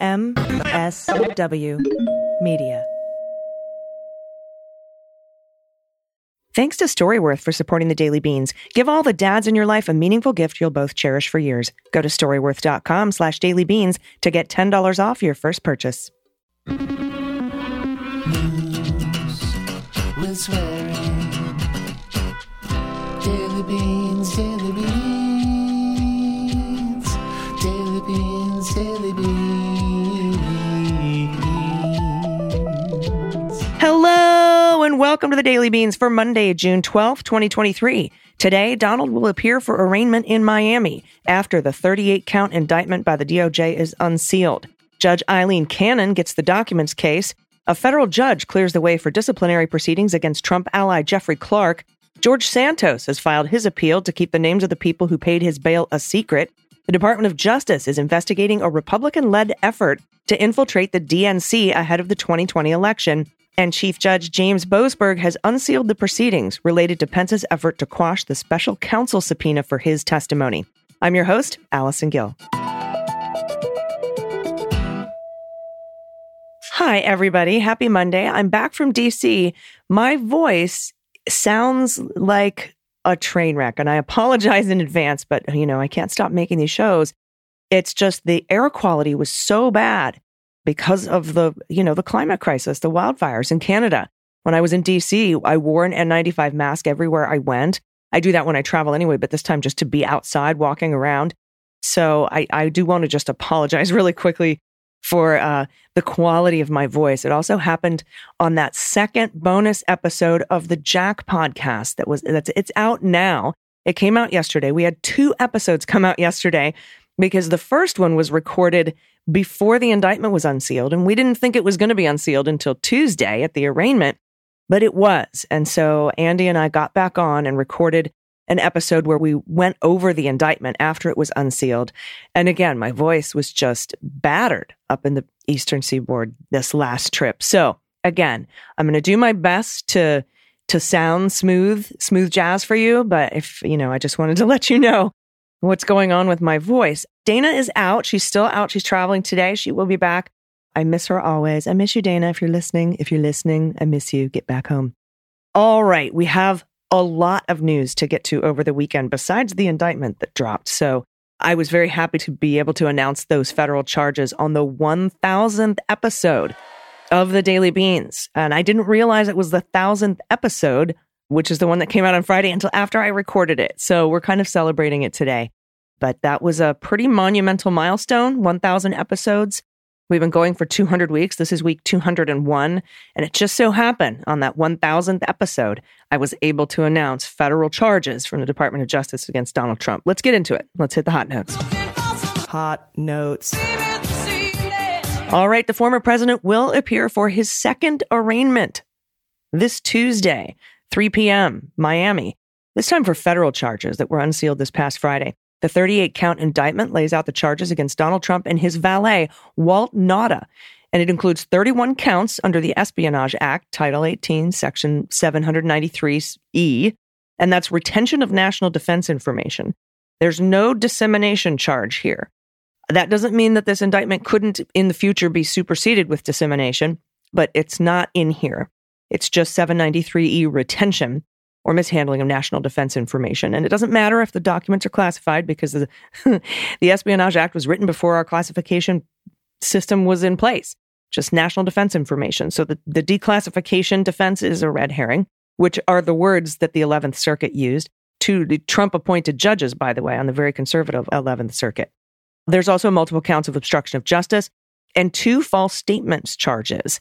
MSW Media. Thanks to Storyworth for supporting the Daily Beans. Give all the dads in your life a meaningful gift you'll both cherish for years. Go to storyworth.com slash dailybeans to get $10 off your first purchase. Daily beans, welcome to the Daily Beans for Monday, June 12th, 2023. Today, Donald will appear for arraignment in Miami after the 38 count indictment by the DOJ is unsealed. Judge Aileen Cannon gets the documents case. A federal judge clears the way for disciplinary proceedings against Trump ally Jeffrey Clark. George Santos has filed his appeal to keep the names of the people who paid his bail a secret. The Department of Justice is investigating a Republican led effort to infiltrate the DNC ahead of the 2020 election. And Chief Judge James Boasberg has unsealed the proceedings related to Pence's effort to quash the special counsel subpoena for his testimony. I'm your host, Allison Gill. Hi, everybody. Happy Monday. I'm back from DC. My voice sounds like a train wreck, and I apologize in advance, but you know, I can't stop making these shows. It's just the air quality was so bad because of the, you know, the climate crisis, the wildfires in Canada. When I was in DC, I wore an N95 mask everywhere I went. I do that when I travel anyway, but this time just to be outside walking around. So I, I do want to just apologize really quickly for uh, the quality of my voice. It also happened on that second bonus episode of the Jack podcast that was that's it's out now. It came out yesterday. We had two episodes come out yesterday because the first one was recorded before the indictment was unsealed and we didn't think it was going to be unsealed until Tuesday at the arraignment, but it was. And so Andy and I got back on and recorded an episode where we went over the indictment after it was unsealed. And again, my voice was just battered up in the Eastern Seaboard this last trip. So again, I'm going to do my best to to sound smooth, smooth jazz for you, but if, you know, I just wanted to let you know what's going on with my voice. Dana is out. She's still out. She's traveling today. She will be back. I miss her always. I miss you, Dana, if you're listening. If you're listening, I miss you. Get back home. All right, we have a lot of news to get to over the weekend besides the indictment that dropped. So I was very happy to be able to announce those federal charges on the 1000th episode of the Daily Beans. And I didn't realize it was the 1000th episode, which is the one that came out on Friday until after I recorded it. So we're kind of celebrating it today. But that was a pretty monumental milestone 1000 episodes. We've been going for 200 weeks. This is week 201. And it just so happened on that 1000th episode, I was able to announce federal charges from the Department of Justice against Donald Trump. Let's get into it. Let's hit the hot notes. Hot notes. All right. The former president will appear for his second arraignment this Tuesday, 3 p.m., Miami. This time for federal charges that were unsealed this past Friday. The 38 count indictment lays out the charges against Donald Trump and his valet, Walt Nauta, and it includes 31 counts under the Espionage Act, Title 18, Section 793E, and that's retention of national defense information. There's no dissemination charge here. That doesn't mean that this indictment couldn't in the future be superseded with dissemination, but it's not in here. It's just 793E retention or mishandling of national defense information. And it doesn't matter if the documents are classified because the, the Espionage Act was written before our classification system was in place, just national defense information. So the, the declassification defense is a red herring, which are the words that the 11th Circuit used to the Trump appointed judges, by the way, on the very conservative 11th Circuit. There's also multiple counts of obstruction of justice and two false statements charges.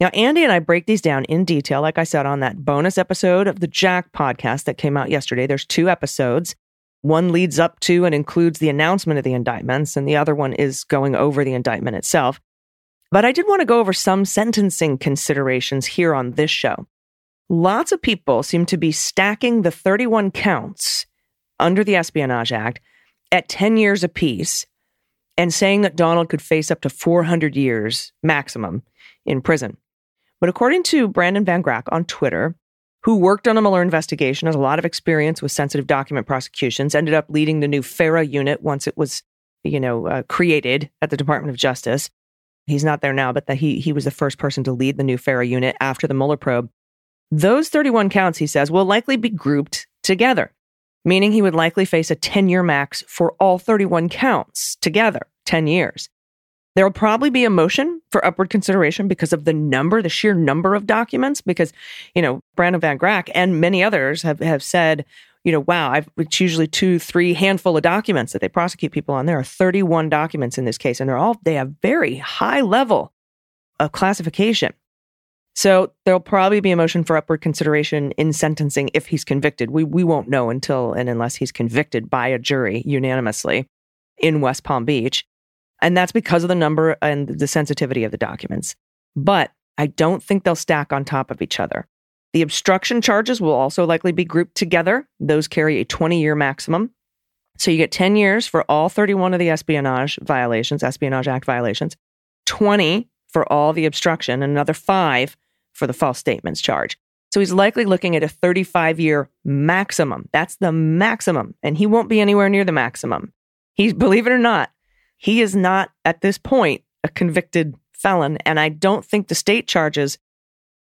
Now, Andy and I break these down in detail, like I said, on that bonus episode of the Jack podcast that came out yesterday. There's two episodes. One leads up to and includes the announcement of the indictments, and the other one is going over the indictment itself. But I did want to go over some sentencing considerations here on this show. Lots of people seem to be stacking the 31 counts under the Espionage Act at 10 years apiece and saying that Donald could face up to 400 years maximum in prison. But according to Brandon Van Grack on Twitter, who worked on a Mueller investigation, has a lot of experience with sensitive document prosecutions, ended up leading the new FARA unit once it was, you know, uh, created at the Department of Justice. he's not there now, but that he he was the first person to lead the new FARA unit after the Mueller probe. Those 31 counts, he says, will likely be grouped together, meaning he would likely face a 10 year max for all 31 counts together, 10 years. There will probably be a motion for upward consideration because of the number, the sheer number of documents, because, you know, Brandon Van Grack and many others have, have said, you know, wow, I've, it's usually two, three handful of documents that they prosecute people on. There are 31 documents in this case, and they're all, they have very high level of classification. So there'll probably be a motion for upward consideration in sentencing if he's convicted. We, we won't know until and unless he's convicted by a jury unanimously in West Palm Beach. And that's because of the number and the sensitivity of the documents. But I don't think they'll stack on top of each other. The obstruction charges will also likely be grouped together. Those carry a 20 year maximum. So you get 10 years for all 31 of the espionage violations, Espionage Act violations, 20 for all the obstruction, and another five for the false statements charge. So he's likely looking at a 35 year maximum. That's the maximum. And he won't be anywhere near the maximum. He's, believe it or not, he is not at this point a convicted felon. And I don't think the state charges,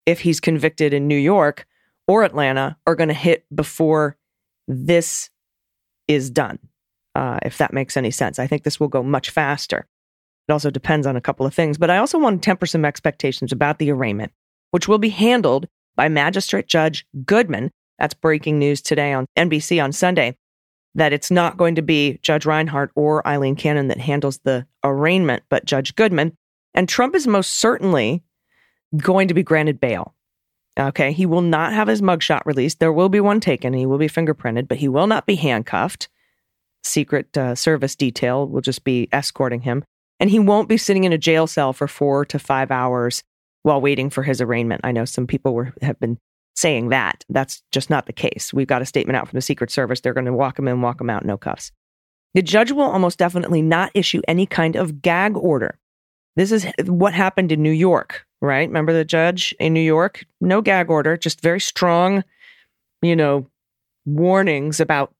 if he's convicted in New York or Atlanta, are going to hit before this is done, uh, if that makes any sense. I think this will go much faster. It also depends on a couple of things. But I also want to temper some expectations about the arraignment, which will be handled by Magistrate Judge Goodman. That's breaking news today on NBC on Sunday that it's not going to be Judge Reinhart or Aileen Cannon that handles the arraignment, but Judge Goodman. And Trump is most certainly going to be granted bail. Okay. He will not have his mugshot released. There will be one taken. He will be fingerprinted, but he will not be handcuffed. Secret uh, Service detail will just be escorting him. And he won't be sitting in a jail cell for four to five hours while waiting for his arraignment. I know some people were, have been saying that. That's just not the case. We've got a statement out from the Secret Service. They're going to walk him in, walk him out, no cuffs. The judge will almost definitely not issue any kind of gag order. This is what happened in New York, right? Remember the judge in New York? No gag order, just very strong, you know, warnings about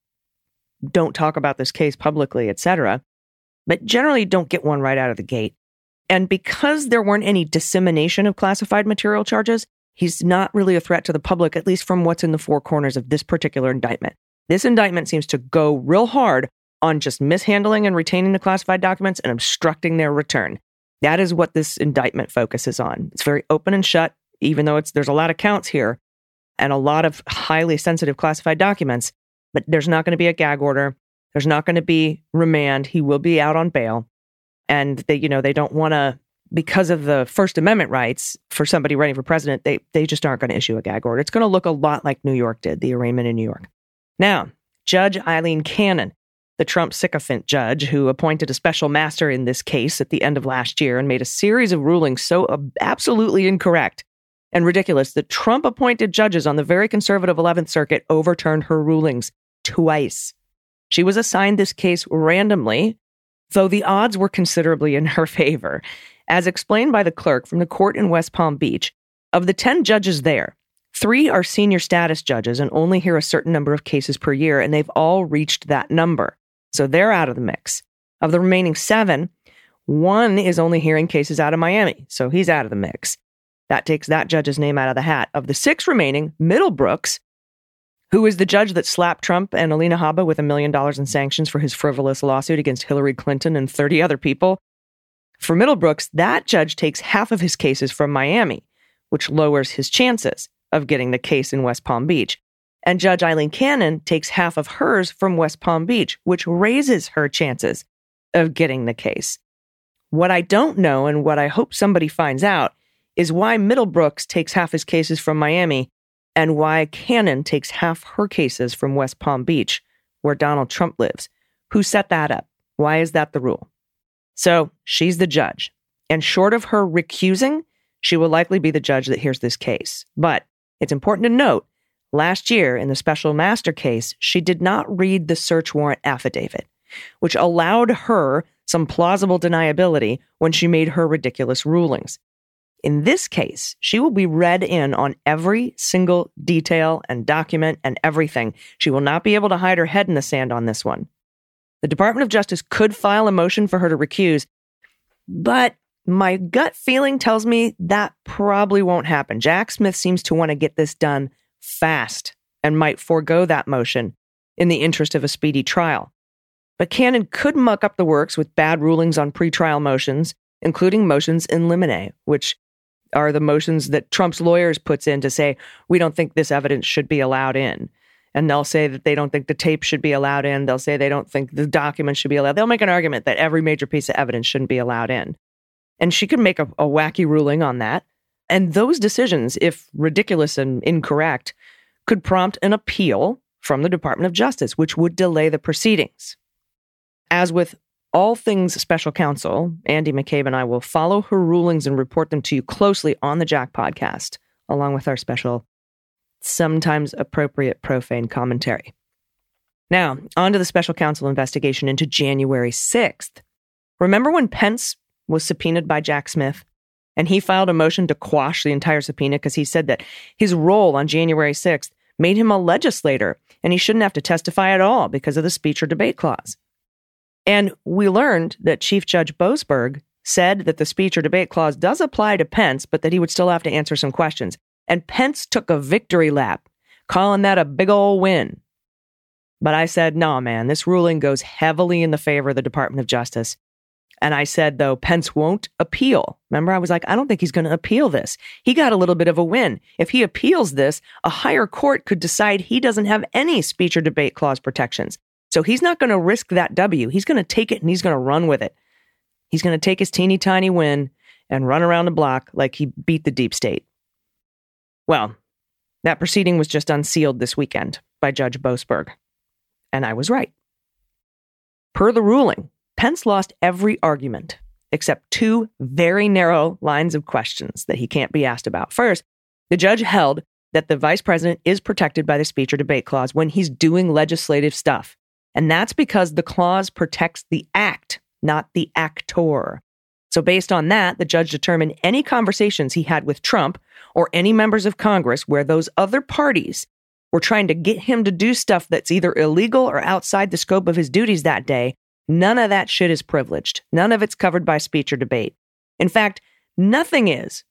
don't talk about this case publicly, etc. But generally don't get one right out of the gate. And because there weren't any dissemination of classified material charges, He's not really a threat to the public, at least from what's in the four corners of this particular indictment. This indictment seems to go real hard on just mishandling and retaining the classified documents and obstructing their return. That is what this indictment focuses on. It's very open and shut, even though it's there's a lot of counts here and a lot of highly sensitive classified documents, but there's not going to be a gag order. There's not going to be remand. He will be out on bail. And they, you know, they don't want to because of the First Amendment rights for somebody running for president, they, they just aren't going to issue a gag order. It's going to look a lot like New York did, the arraignment in New York. Now, Judge Aileen Cannon, the Trump sycophant judge who appointed a special master in this case at the end of last year and made a series of rulings so absolutely incorrect and ridiculous that Trump appointed judges on the very conservative 11th Circuit overturned her rulings twice. She was assigned this case randomly, though the odds were considerably in her favor. As explained by the clerk from the court in West Palm Beach, of the 10 judges there, three are senior status judges and only hear a certain number of cases per year, and they've all reached that number. So they're out of the mix. Of the remaining seven, one is only hearing cases out of Miami, so he's out of the mix. That takes that judge's name out of the hat. Of the six remaining, Middlebrooks, who is the judge that slapped Trump and Alina Habba with a million dollars in sanctions for his frivolous lawsuit against Hillary Clinton and 30 other people, for Middlebrooks, that judge takes half of his cases from Miami, which lowers his chances of getting the case in West Palm Beach. And Judge Aileen Cannon takes half of hers from West Palm Beach, which raises her chances of getting the case. What I don't know, and what I hope somebody finds out, is why Middlebrooks takes half his cases from Miami and why Cannon takes half her cases from West Palm Beach, where Donald Trump lives. Who set that up? Why is that the rule? So she's the judge. And short of her recusing, she will likely be the judge that hears this case. But it's important to note last year in the special master case, she did not read the search warrant affidavit, which allowed her some plausible deniability when she made her ridiculous rulings. In this case, she will be read in on every single detail and document and everything. She will not be able to hide her head in the sand on this one. The Department of Justice could file a motion for her to recuse, but my gut feeling tells me that probably won't happen. Jack Smith seems to want to get this done fast and might forego that motion in the interest of a speedy trial. But Cannon could muck up the works with bad rulings on pretrial motions, including motions in limine, which are the motions that Trump's lawyers puts in to say we don't think this evidence should be allowed in. And they'll say that they don't think the tape should be allowed in. They'll say they don't think the documents should be allowed. They'll make an argument that every major piece of evidence shouldn't be allowed in. And she could make a, a wacky ruling on that. And those decisions, if ridiculous and incorrect, could prompt an appeal from the Department of Justice, which would delay the proceedings. As with all things special counsel, Andy McCabe and I will follow her rulings and report them to you closely on the Jack podcast, along with our special, sometimes appropriate profane commentary. Now, on to the special counsel investigation into January 6th. Remember when Pence was subpoenaed by Jack Smith and he filed a motion to quash the entire subpoena because he said that his role on January 6th made him a legislator and he shouldn't have to testify at all because of the speech or debate clause. And we learned that Chief Judge Boasberg said that the speech or debate clause does apply to Pence, but that he would still have to answer some questions. And Pence took a victory lap, calling that a big old win. But I said, no, man, this ruling goes heavily in the favor of the Department of Justice. And I said, though, Pence won't appeal. Remember, I was like, I don't think he's going to appeal this. He got a little bit of a win. If he appeals this, a higher court could decide he doesn't have any speech or debate clause protections. So he's not going to risk that W. He's going to take it and he's going to run with it. He's going to take his teeny tiny win and run around the block like he beat the deep state. Well, that proceeding was just unsealed this weekend by Judge Boasberg. And I was right. Per the ruling, Pence lost every argument except two very narrow lines of questions that he can't be asked about. First, the judge held that the vice president is protected by the speech or debate clause when he's doing legislative stuff. And that's because the clause protects the act, not the actor. So, based on that, the judge determined any conversations he had with Trump or any members of Congress where those other parties were trying to get him to do stuff that's either illegal or outside the scope of his duties that day None of that shit is privileged. None of it's covered by speech or debate. In fact, nothing is,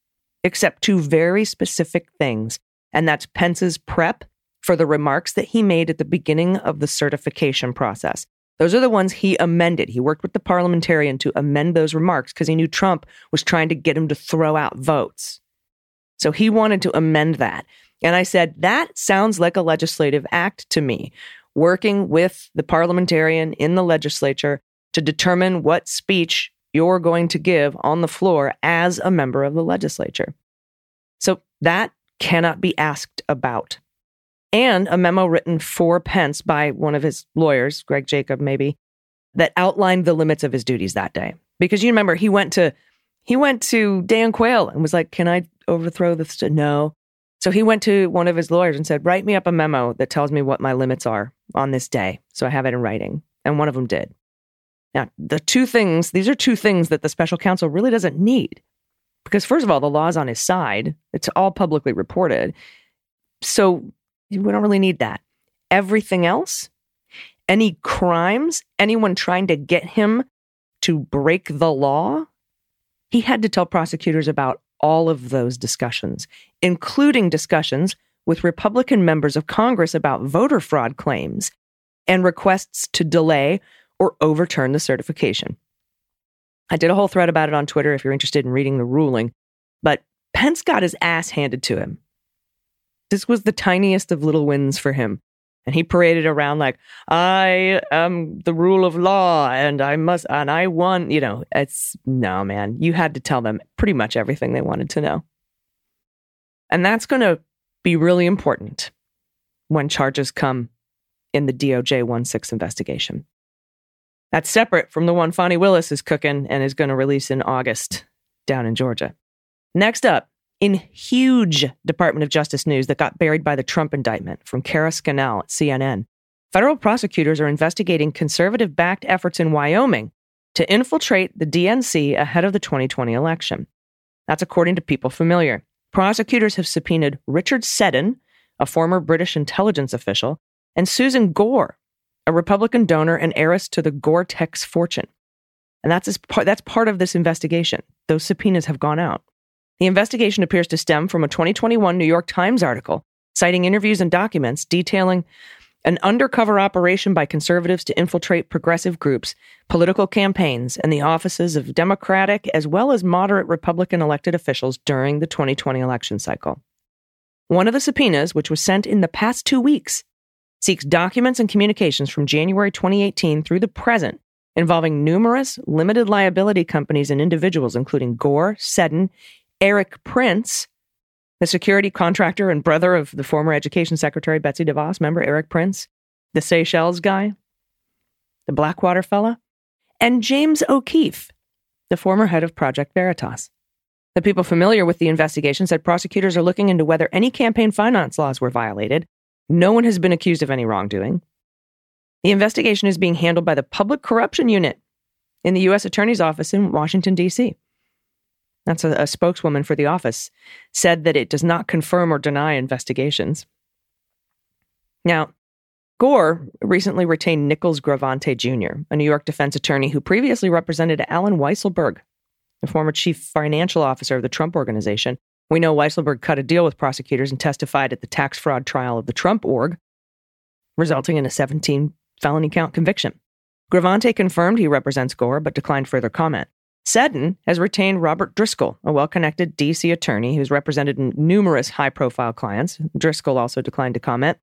except two very specific things. And that's Pence's prep for the remarks that he made at the beginning of the certification process. Those are the ones he amended. He worked with the parliamentarian to amend those remarks because he knew Trump was trying to get him to throw out votes. So he wanted to amend that. And I said, that sounds like a legislative act to me working with the parliamentarian in the legislature to determine what speech you're going to give on the floor as a member of the legislature. So that cannot be asked about. And a memo written for Pence by one of his lawyers, Greg Jacob, maybe, that outlined the limits of his duties that day. Because you remember he went to he went to Dan Quayle and was like, "Can I overthrow this?" No. So he went to one of his lawyers and said, Write me up a memo that tells me what my limits are on this day. So I have it in writing. And one of them did. Now, the two things, these are two things that the special counsel really doesn't need. Because, first of all, the law's on his side, it's all publicly reported. So we don't really need that. Everything else, any crimes, anyone trying to get him to break the law, he had to tell prosecutors about all of those discussions, including discussions with Republican members of Congress about voter fraud claims and requests to delay or overturn the certification. I did a whole thread about it on Twitter if you're interested in reading the ruling, but Pence got his ass handed to him. This was the tiniest of little wins for him. And he paraded around like, I am the rule of law and I must, and I won. You know, it's no, man. You had to tell them pretty much everything they wanted to know. And that's going to be really important when charges come in the DOJ 1 6 investigation. That's separate from the one Fani Willis is cooking and is going to release in August down in Georgia. Next up, in huge Department of Justice news that got buried by the Trump indictment from Kara Scannell at CNN. Federal prosecutors are investigating conservative backed efforts in Wyoming to infiltrate the DNC ahead of the 2020 election. That's according to people familiar. Prosecutors have subpoenaed Richard Seddon, a former British intelligence official, and Susan Gore, a Republican donor and heiress to the Gore Tex fortune. And that's, that's part of this investigation. Those subpoenas have gone out. The investigation appears to stem from a 2021 New York Times article citing interviews and documents detailing an undercover operation by conservatives to infiltrate progressive groups, political campaigns, and the offices of Democratic as well as moderate Republican elected officials during the 2020 election cycle. One of the subpoenas, which was sent in the past two weeks, seeks documents and communications from January 2018 through the present involving numerous limited liability companies and individuals, including Gore, Seddon, Erik Prince, the security contractor and brother of the former education secretary Betsy DeVos, remember Erik Prince, the Seychelles guy, the Blackwater fella, and James O'Keefe, the former head of Project Veritas. The people familiar with the investigation said prosecutors are looking into whether any campaign finance laws were violated. No one has been accused of any wrongdoing. The investigation is being handled by the Public Corruption Unit in the U.S. Attorney's Office in Washington, D.C that's a, a spokeswoman for the office, said that it does not confirm or deny investigations. Now, Gore recently retained Nicholas Gravante Jr., a New York defense attorney who previously represented Allen Weisselberg, the former chief financial officer of the Trump organization. We know Weisselberg cut a deal with prosecutors and testified at the tax fraud trial of the Trump org, resulting in a 17 felony count conviction. Gravante confirmed he represents Gore, but declined further comment. Seddon has retained Robert Driscoll, a well connected D.C. attorney who's represented numerous high profile clients. Driscoll also declined to comment.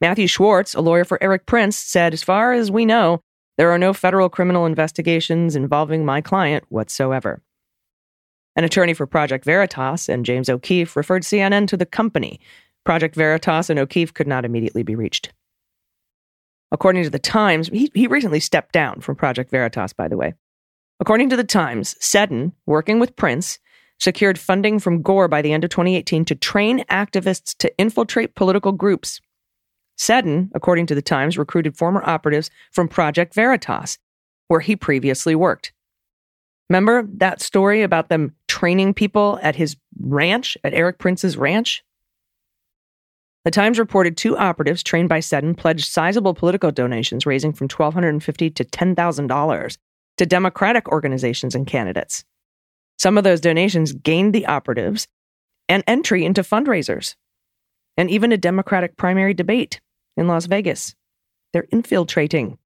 Matthew Schwartz, a lawyer for Erik Prince, said, As far as we know, there are no federal criminal investigations involving my client whatsoever. An attorney for Project Veritas and James O'Keefe referred CNN to the company. Project Veritas and O'Keefe could not immediately be reached. According to the Times, he, he recently stepped down from Project Veritas, by the way. According to the Times, Seddon, working with Prince, secured funding from Gore by the end of 2018 to train activists to infiltrate political groups. Seddon, according to the Times, recruited former operatives from Project Veritas, where he previously worked. Remember that story about them training people at his ranch, at Erik Prince's ranch? The Times reported two operatives trained by Seddon pledged sizable political donations, raising from 1,250 to $10,000 to Democratic organizations and candidates. Some of those donations gained the operatives an entry into fundraisers and even a Democratic primary debate in Las Vegas. They're infiltrating.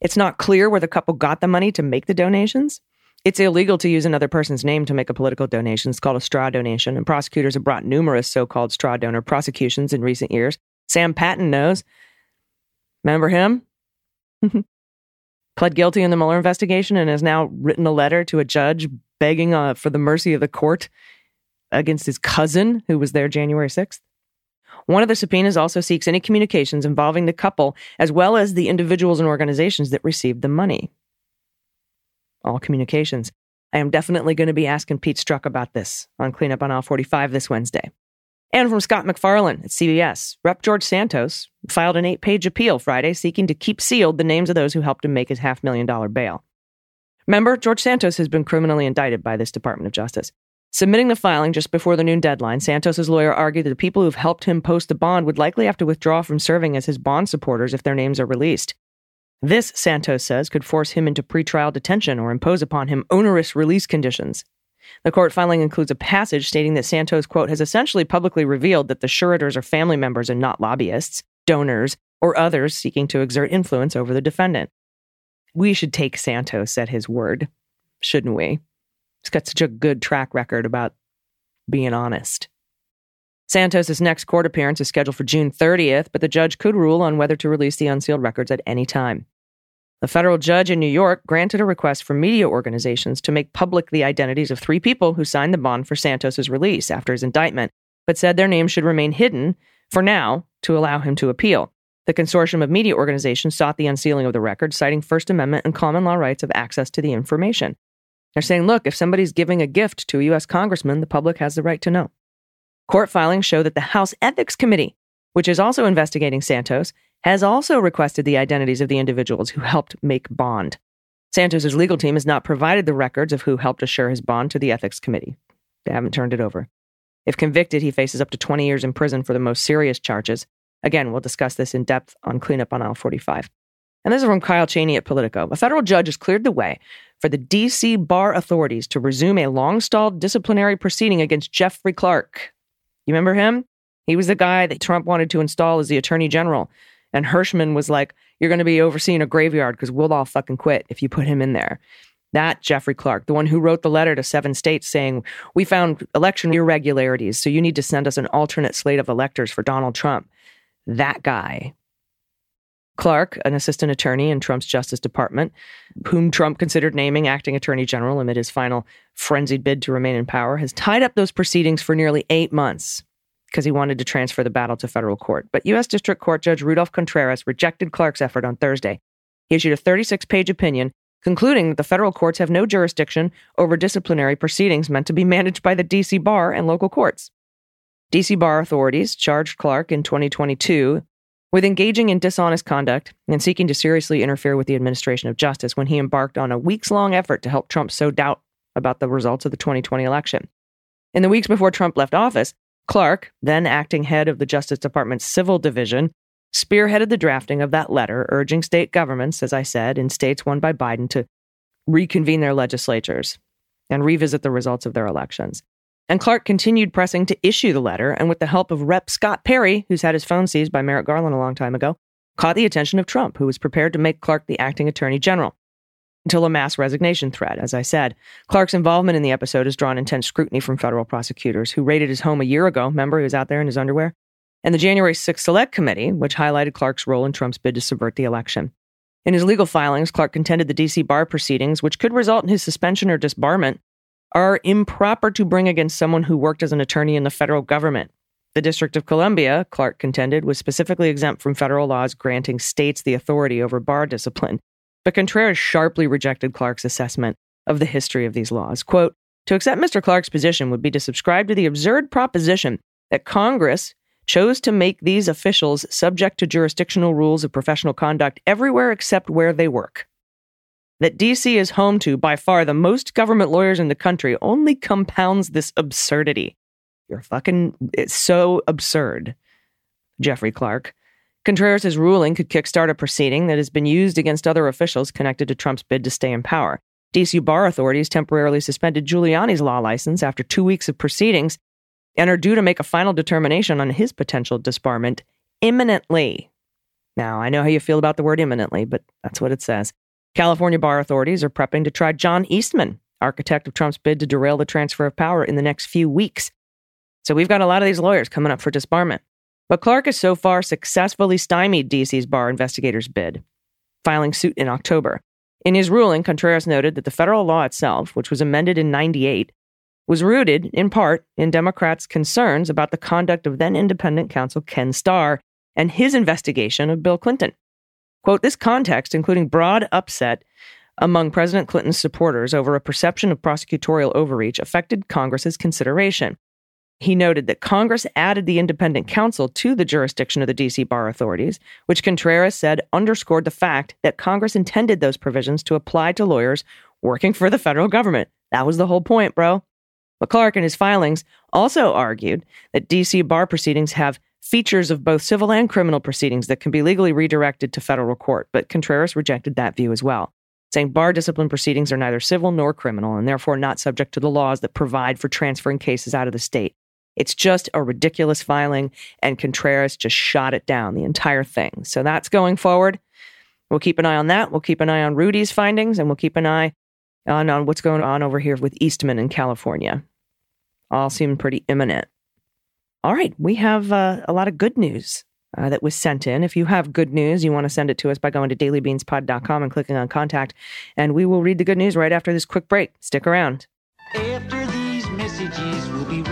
It's not clear where the couple got the money to make the donations. It's illegal to use another person's name to make a political donation. It's called a straw donation, and prosecutors have brought numerous so called straw donor prosecutions in recent years. Sam Patten knows. Remember him? pled guilty in the Mueller investigation and has now written a letter to a judge begging uh, for the mercy of the court against his cousin who was there January 6th. One of the subpoenas also seeks any communications involving the couple as well as the individuals and organizations that received the money. All communications. I am definitely going to be asking Pete Strzok about this on Cleanup on Aisle 45 this Wednesday. And from Scott MacFarlane at CBS, Rep. George Santos filed an eight page appeal Friday seeking to keep sealed the names of those who helped him make his half million dollar bail. Remember, George Santos has been criminally indicted by this Department of Justice. Submitting the filing just before the noon deadline, Santos's lawyer argued that the people who've helped him post the bond would likely have to withdraw from serving as his bond supporters if their names are released. This, Santos says, could force him into pretrial detention or impose upon him onerous release conditions. The court filing includes a passage stating that Santos, quote, has essentially publicly revealed that the suretors are family members and not lobbyists, donors, or others seeking to exert influence over the defendant. We should take Santos at his word, shouldn't we? He's got such a good track record about being honest. Santos's next court appearance is scheduled for June 30th, but the judge could rule on whether to release the unsealed records at any time. A federal judge in New York granted a request for media organizations to make public the identities of three people who signed the bond for Santos's release after his indictment, but said their names should remain hidden for now to allow him to appeal. The consortium of media organizations sought the unsealing of the record, citing First Amendment and common law rights of access to the information. They're saying, look, if somebody's giving a gift to a U.S. congressman, the public has the right to know. Court filings show that the House Ethics Committee, which is also investigating Santos, has also requested the identities of the individuals who helped make bond. Santos's legal team has not provided the records of who helped assure his bond to the ethics committee. They haven't turned it over. If convicted, he faces up to 20 years in prison for the most serious charges. Again, we'll discuss this in depth on Cleanup on Aisle 45. And this is from Kyle Cheney at Politico. A federal judge has cleared the way for the D.C. bar authorities to resume a long stalled disciplinary proceeding against Jeffrey Clark. You remember him? He was the guy that Trump wanted to install as the attorney general. And Herschmann was like, You're going to be overseeing a graveyard because we'll all fucking quit if you put him in there. That Jeffrey Clark, the one who wrote the letter to seven states saying, We found election irregularities, so you need to send us an alternate slate of electors for Donald Trump. That guy. Clark, an assistant attorney in Trump's Justice Department, whom Trump considered naming acting attorney general amid his final frenzied bid to remain in power, has tied up those proceedings for nearly eight months because he wanted to transfer the battle to federal court. But U.S. District Court Judge Rudolph Contreras rejected Clark's effort on Thursday. He issued a 36 page opinion concluding that the federal courts have no jurisdiction over disciplinary proceedings meant to be managed by the D.C. Bar and local courts. D.C. Bar authorities charged Clark in 2022 with engaging in dishonest conduct and seeking to seriously interfere with the administration of justice when he embarked on a weeks long effort to help Trump sow doubt about the results of the 2020 election. In the weeks before Trump left office, Clark, then acting head of the Justice Department's Civil Division, spearheaded the drafting of that letter urging state governments, as I said, in states won by Biden to reconvene their legislatures and revisit the results of their elections. And Clark continued pressing to issue the letter, and with the help of Rep. Scott Perry, who's had his phone seized by Merrick Garland a long time ago, caught the attention of Trump, who was prepared to make Clark the acting attorney general. Until a mass resignation threat, as I said. Clark's involvement in the episode has drawn intense scrutiny from federal prosecutors who raided his home a year ago. Remember, he was out there in his underwear? And the January 6th Select Committee, which highlighted Clark's role in Trump's bid to subvert the election. In his legal filings, Clark contended the D.C. bar proceedings, which could result in his suspension or disbarment, are improper to bring against someone who worked as an attorney in the federal government. The District of Columbia, Clark contended, was specifically exempt from federal laws granting states the authority over bar discipline. But Contreras sharply rejected Clark's assessment of the history of these laws. Quote, to accept Mr. Clark's position would be to subscribe to the absurd proposition that Congress chose to make these officials subject to jurisdictional rules of professional conduct everywhere except where they work that DC is home to by far the most government lawyers in the country only compounds this absurdity. You're fucking, it's so absurd. Jeffrey Clark. Contreras' ruling could kickstart a proceeding that has been used against other officials connected to Trump's bid to stay in power. DC bar authorities temporarily suspended Giuliani's law license after two weeks of proceedings and are due to make a final determination on his potential disbarment imminently. Now, I know how you feel about the word imminently, but that's what it says. California bar authorities are prepping to try John Eastman, architect of Trump's bid to derail the transfer of power in the next few weeks. So we've got a lot of these lawyers coming up for disbarment. But Clark has so far successfully stymied DC's bar investigators' bid, filing suit in October. In his ruling, Contreras noted that the federal law itself, which was amended in 98, was rooted, in part, in Democrats' concerns about the conduct of then independent counsel Ken Starr and his investigation of Bill Clinton. Quote, this context, including broad upset among President Clinton's supporters over a perception of prosecutorial overreach, affected Congress's consideration. He noted that Congress added the independent counsel to the jurisdiction of the D.C. bar authorities, which Contreras said underscored the fact that Congress intended those provisions to apply to lawyers working for the federal government. That was the whole point, bro. But Clark, in his filings, also argued that D.C. bar proceedings have features of both civil and criminal proceedings that can be legally redirected to federal court, but Contreras rejected that view as well, saying bar discipline proceedings are neither civil nor criminal and therefore not subject to the laws that provide for transferring cases out of the state. It's just a ridiculous filing, and Contreras just shot it down, the entire thing. So that's going forward. We'll keep an eye on that. We'll keep an eye on Rudy's findings, and we'll keep an eye on, on what's going on over here with Eastman in California. All seem pretty imminent. All right, we have uh, a lot of good news uh, that was sent in. If you have good news, you want to send it to us by going to dailybeanspod.com and clicking on contact, and we will read the good news right after this quick break. Stick around. After these messages, we'll be.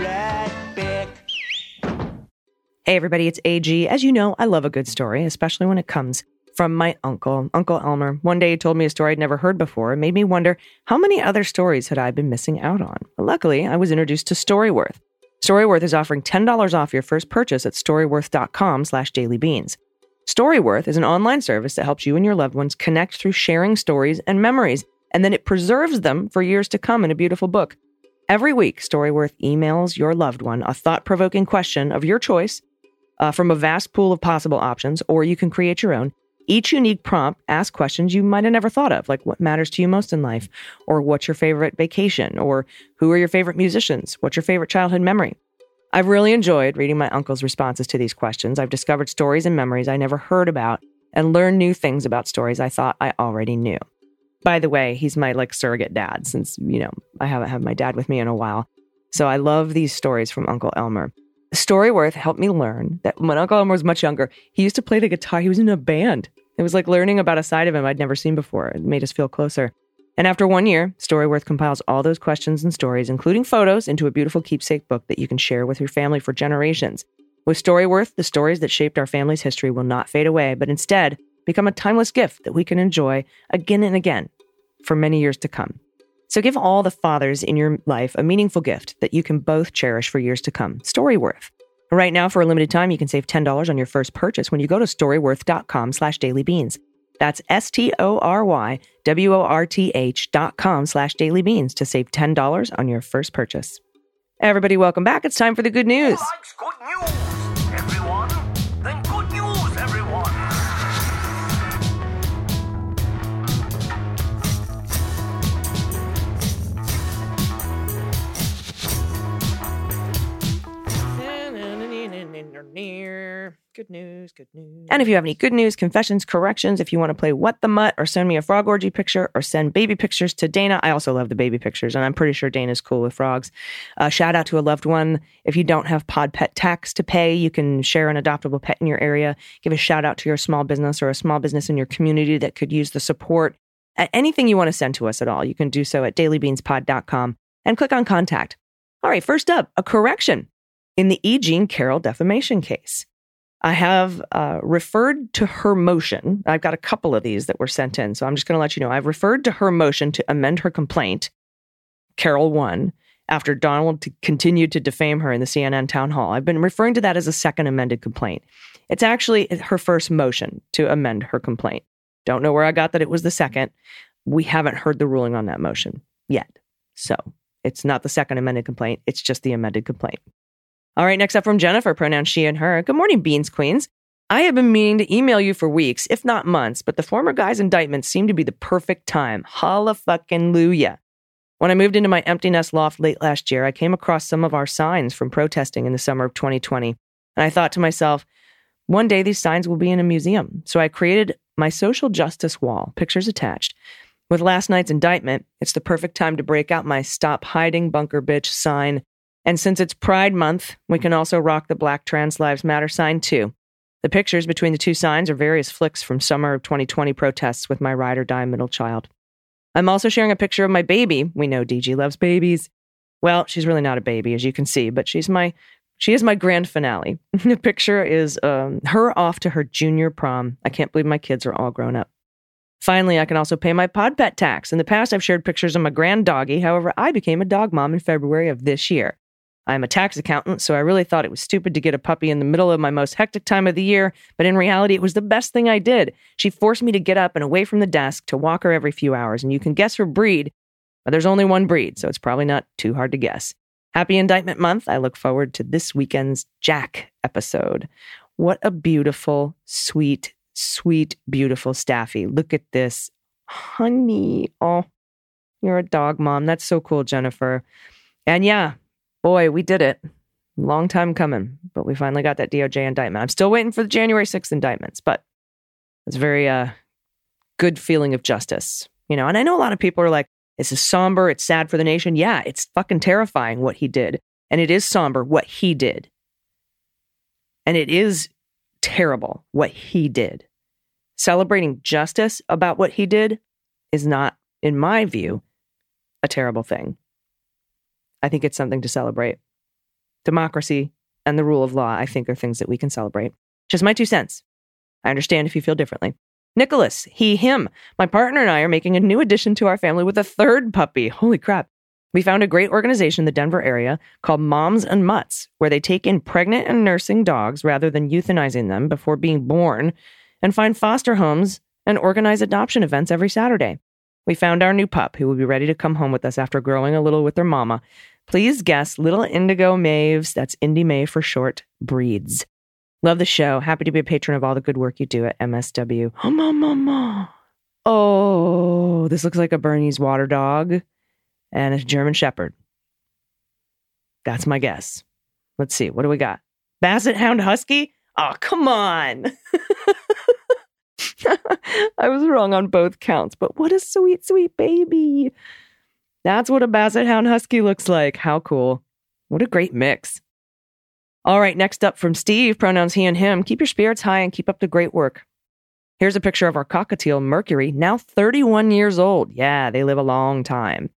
Hey, everybody, it's AG. As you know, I love a good story, especially when it comes from my uncle, Uncle Elmer. One day he told me a story I'd never heard before. It made me wonder how many other stories had I been missing out on. But luckily, I was introduced to Storyworth. Storyworth is offering $10 off your first purchase at storyworth.com slash dailybeans. Storyworth is an online service that helps you and your loved ones connect through sharing stories and memories, and then it preserves them for years to come in a beautiful book. Every week, Storyworth emails your loved one a thought provoking question of your choice uh, from a vast pool of possible options, or you can create your own. Each unique prompt asks questions you might have never thought of, like what matters to you most in life, or what's your favorite vacation, or who are your favorite musicians, what's your favorite childhood memory. I've really enjoyed reading my uncle's responses to these questions. I've discovered stories and memories I never heard about and learned new things about stories I thought I already knew. By the way, he's my like surrogate dad since, you know, I haven't had my dad with me in a while. So I love these stories from Uncle Elmer. Storyworth helped me learn that when Uncle Elmer was much younger, he used to play the guitar. He was in a band. It was like learning about a side of him I'd never seen before. It made us feel closer. And after one year, Storyworth compiles all those questions and stories, including photos, into a beautiful keepsake book that you can share with your family for generations. With Storyworth, the stories that shaped our family's history will not fade away, but instead become a timeless gift that we can enjoy again and again for many years to come. So give all the fathers in your life a meaningful gift that you can both cherish for years to come. Storyworth. Right now, for a limited time, you can save $10 on your first purchase when you go to storyworth.com slash dailybeans. That's S-T-O-R-Y-W-O-R-T-H dot com slash dailybeans to save $10 on your first purchase. Everybody, welcome back. It's time for the good news. Good news, good news. And if you have any good news, confessions, corrections, if you want to play What the Mutt or send me a frog orgy picture or send baby pictures to Dana, I also love the baby pictures, and I'm pretty sure Dana's cool with frogs. Uh, shout out to a loved one. If you don't have pod pet tax to pay, you can share an adoptable pet in your area. Give a shout out to your small business or a small business in your community that could use the support. Anything you want to send to us at all, you can do so at dailybeanspod.com and click on contact. All right, first up, a correction in the E. Jean Carroll defamation case. I have uh, referred to her motion. I've got a couple of these that were sent in, so I'm just going to let you know. I've referred to her motion to amend her complaint. Carroll won after Donald t- continued to defame her in the CNN town hall. I've been referring to that as a second amended complaint. It's actually her first motion to amend her complaint. Don't know where I got that it was the second. We haven't heard the ruling on that motion yet. So it's not the second amended complaint, it's just the amended complaint. All right, next up from Jennifer, pronouns she and her. Good morning, Beans Queens. I have been meaning to email you for weeks, if not months, but the former guy's indictment seemed to be the perfect time. Holla fucking luya. When I moved into my empty nest loft late last year, I came across some of our signs from protesting in the summer of 2020. And I thought to myself, one day these signs will be in a museum. So I created my social justice wall, pictures attached. With last night's indictment, it's the perfect time to break out my Stop Hiding Bunker Bitch sign. And since it's Pride Month, we can also rock the Black Trans Lives Matter sign too. The pictures between the two signs are various flicks from summer of 2020 protests with my ride or die middle child. I'm also sharing a picture of my baby. We know DG loves babies. Well, she's really not a baby, as you can see, but she's my she is my grand finale. the picture is um, her off to her junior prom. I can't believe my kids are all grown up. Finally, I can also pay my pod pet tax. In the past, I've shared pictures of my grand doggy. However, I became a dog mom in February of this year. I'm a tax accountant, so I really thought it was stupid to get a puppy in the middle of my most hectic time of the year, but in reality, it was the best thing I did. She forced me to get up and away from the desk to walk her every few hours, and you can guess her breed, but there's only one breed, so it's probably not too hard to guess. Happy Indictment Month. I look forward to this weekend's Jack episode. What a beautiful, sweet, sweet, beautiful Staffy. Look at this. Honey. Oh, you're a dog mom. That's so cool, Jennifer. And yeah, boy, we did it. Long time coming, but we finally got that DOJ indictment. I'm still waiting for the January 6th indictments, but it's a very uh, good feeling of justice, you know. And I know a lot of people are like, "This is somber. It's sad for the nation." Yeah, it's fucking terrifying what he did, and it is somber what he did, and it is terrible what he did. Celebrating justice about what he did is not, in my view, a terrible thing. I think it's something to celebrate. Democracy and the rule of law, I think, are things that we can celebrate. Just my two cents. I understand if you feel differently. Nicholas, he, him. My partner and I are making a new addition to our family with a third puppy. Holy crap. We found a great organization in the Denver area called Moms and Mutts, where they take in pregnant and nursing dogs rather than euthanizing them before being born and find foster homes and organize adoption events every Saturday. We found our new pup who will be ready to come home with us after growing a little with their mama. Please guess Little Indigo Maves, that's Indie May for short, breeds. Love the show. Happy to be a patron of all the good work you do at MSW. Oh. Oh, this looks like a Bernese water dog and a German Shepherd. That's my guess. Let's see. What do we got? Basset Hound Husky? Oh, come on. I was wrong on both counts, but what a sweet, sweet baby. That's what a Basset Hound Husky looks like. How cool. What a great mix. All right, next up from Steve, pronouns he and him. Keep your spirits high and keep up the great work. Here's a picture of our cockatiel, Mercury, now 31 years old. Yeah, they live a long time.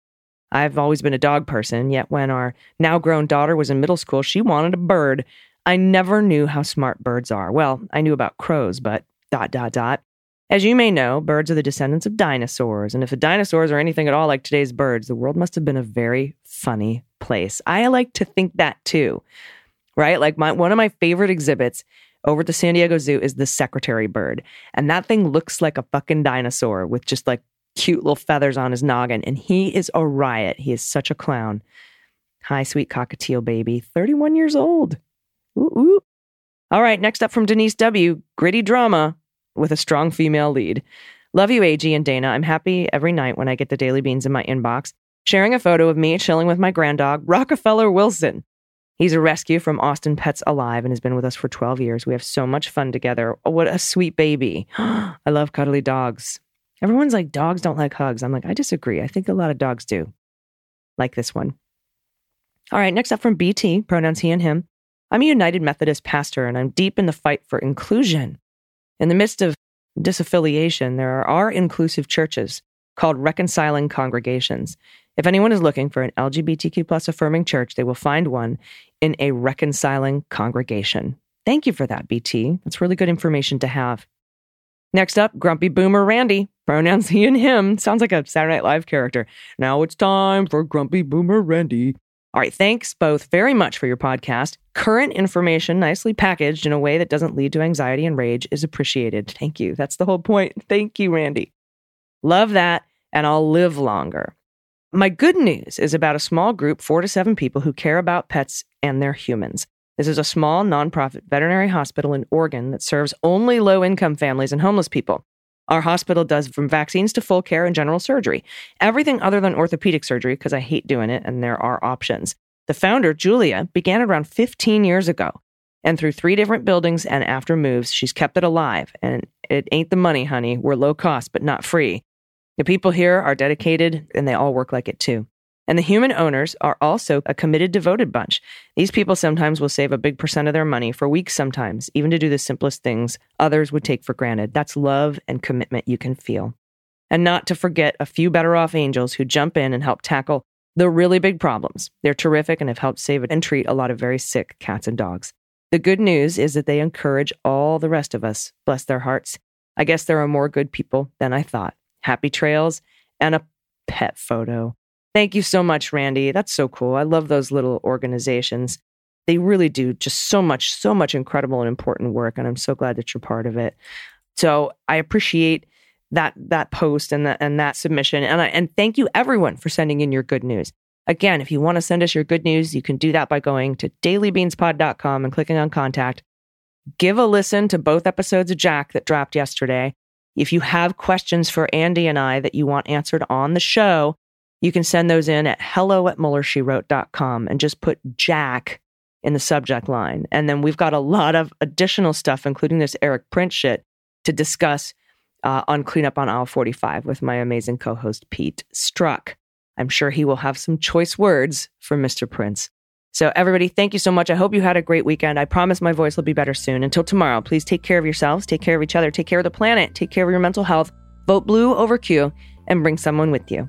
I've always been a dog person, yet when our now grown daughter was in middle school, she wanted a bird. I never knew how smart birds are. Well, I knew about crows, but dot, dot, dot. As you may know, birds are the descendants of dinosaurs. And if the dinosaurs are anything at all like today's birds, the world must have been a very funny place. I like to think that too, right? Like my, one of my favorite exhibits over at the San Diego Zoo is the secretary bird. And that thing looks like a fucking dinosaur with just like cute little feathers on his noggin. And he is a riot. He is such a clown. Hi, sweet cockatiel baby, 31 years old. Ooh, ooh. All right, next up from Denise W. Gritty drama with a strong female lead. Love you, AG and Dana. I'm happy every night when I get the Daily Beans in my inbox, sharing a photo of me chilling with my granddog, Rockefeller Wilson. He's a rescue from Austin Pets Alive and has been with us for 12 years. We have so much fun together. Oh, what a sweet baby. I love cuddly dogs. Everyone's like, dogs don't like hugs. I'm like, I disagree. I think a lot of dogs do. Like this one. All right, next up from BT, pronouns he and him. I'm a United Methodist pastor and I'm deep in the fight for inclusion. In the midst of disaffiliation, there are inclusive churches called reconciling congregations. If anyone is looking for an LGBTQ plus affirming church, they will find one in a reconciling congregation. Thank you for that, BT. That's really good information to have. Next up, Grumpy Boomer Randy. Pronouns he and him. Sounds like a Saturday Night Live character. Now it's time for Grumpy Boomer Randy. All right, thanks both very much for your podcast. Current information, nicely packaged in a way that doesn't lead to anxiety and rage, is appreciated. Thank you. That's the whole point. Thank you, Randy. Love that, and I'll live longer. My good news is about a small group, four to seven people, who care about pets and their humans. This is a small nonprofit veterinary hospital in Oregon that serves only low income families and homeless people. Our hospital does from vaccines to full care and general surgery, everything other than orthopedic surgery, because I hate doing it and there are options. The founder, Julia, began around 15 years ago. And through three different buildings and after moves, she's kept it alive. And it ain't the money, honey. We're low cost, but not free. The people here are dedicated and they all work like it too. And the human owners are also a committed, devoted bunch. These people sometimes will save a big percent of their money for weeks, sometimes, even to do the simplest things others would take for granted. That's love and commitment you can feel. And not to forget a few better off angels who jump in and help tackle the really big problems. They're terrific and have helped save and treat a lot of very sick cats and dogs. The good news is that they encourage all the rest of us. Bless their hearts. I guess there are more good people than I thought. Happy trails and a pet photo. Thank you so much, Randy. That's so cool. I love those little organizations. They really do just so much, so much incredible and important work. And I'm so glad that you're part of it. So I appreciate that that post and that and that submission. And I, and thank you everyone for sending in your good news. Again, if you want to send us your good news, you can do that by going to dailybeanspod.com and clicking on contact. Give a listen to both episodes of Jack that dropped yesterday. If you have questions for Andy and I that you want answered on the show, you can send those in at hello at muellershewrote.com and just put Jack in the subject line. And then we've got a lot of additional stuff, including this Erik Prince shit, to discuss uh, on Cleanup on Aisle 45 with my amazing co host, Pete Strzok. I'm sure he will have some choice words for Mr. Prince. So, everybody, thank you so much. I hope you had a great weekend. I promise my voice will be better soon. Until tomorrow, please take care of yourselves, take care of each other, take care of the planet, take care of your mental health, vote blue over Q, and bring someone with you.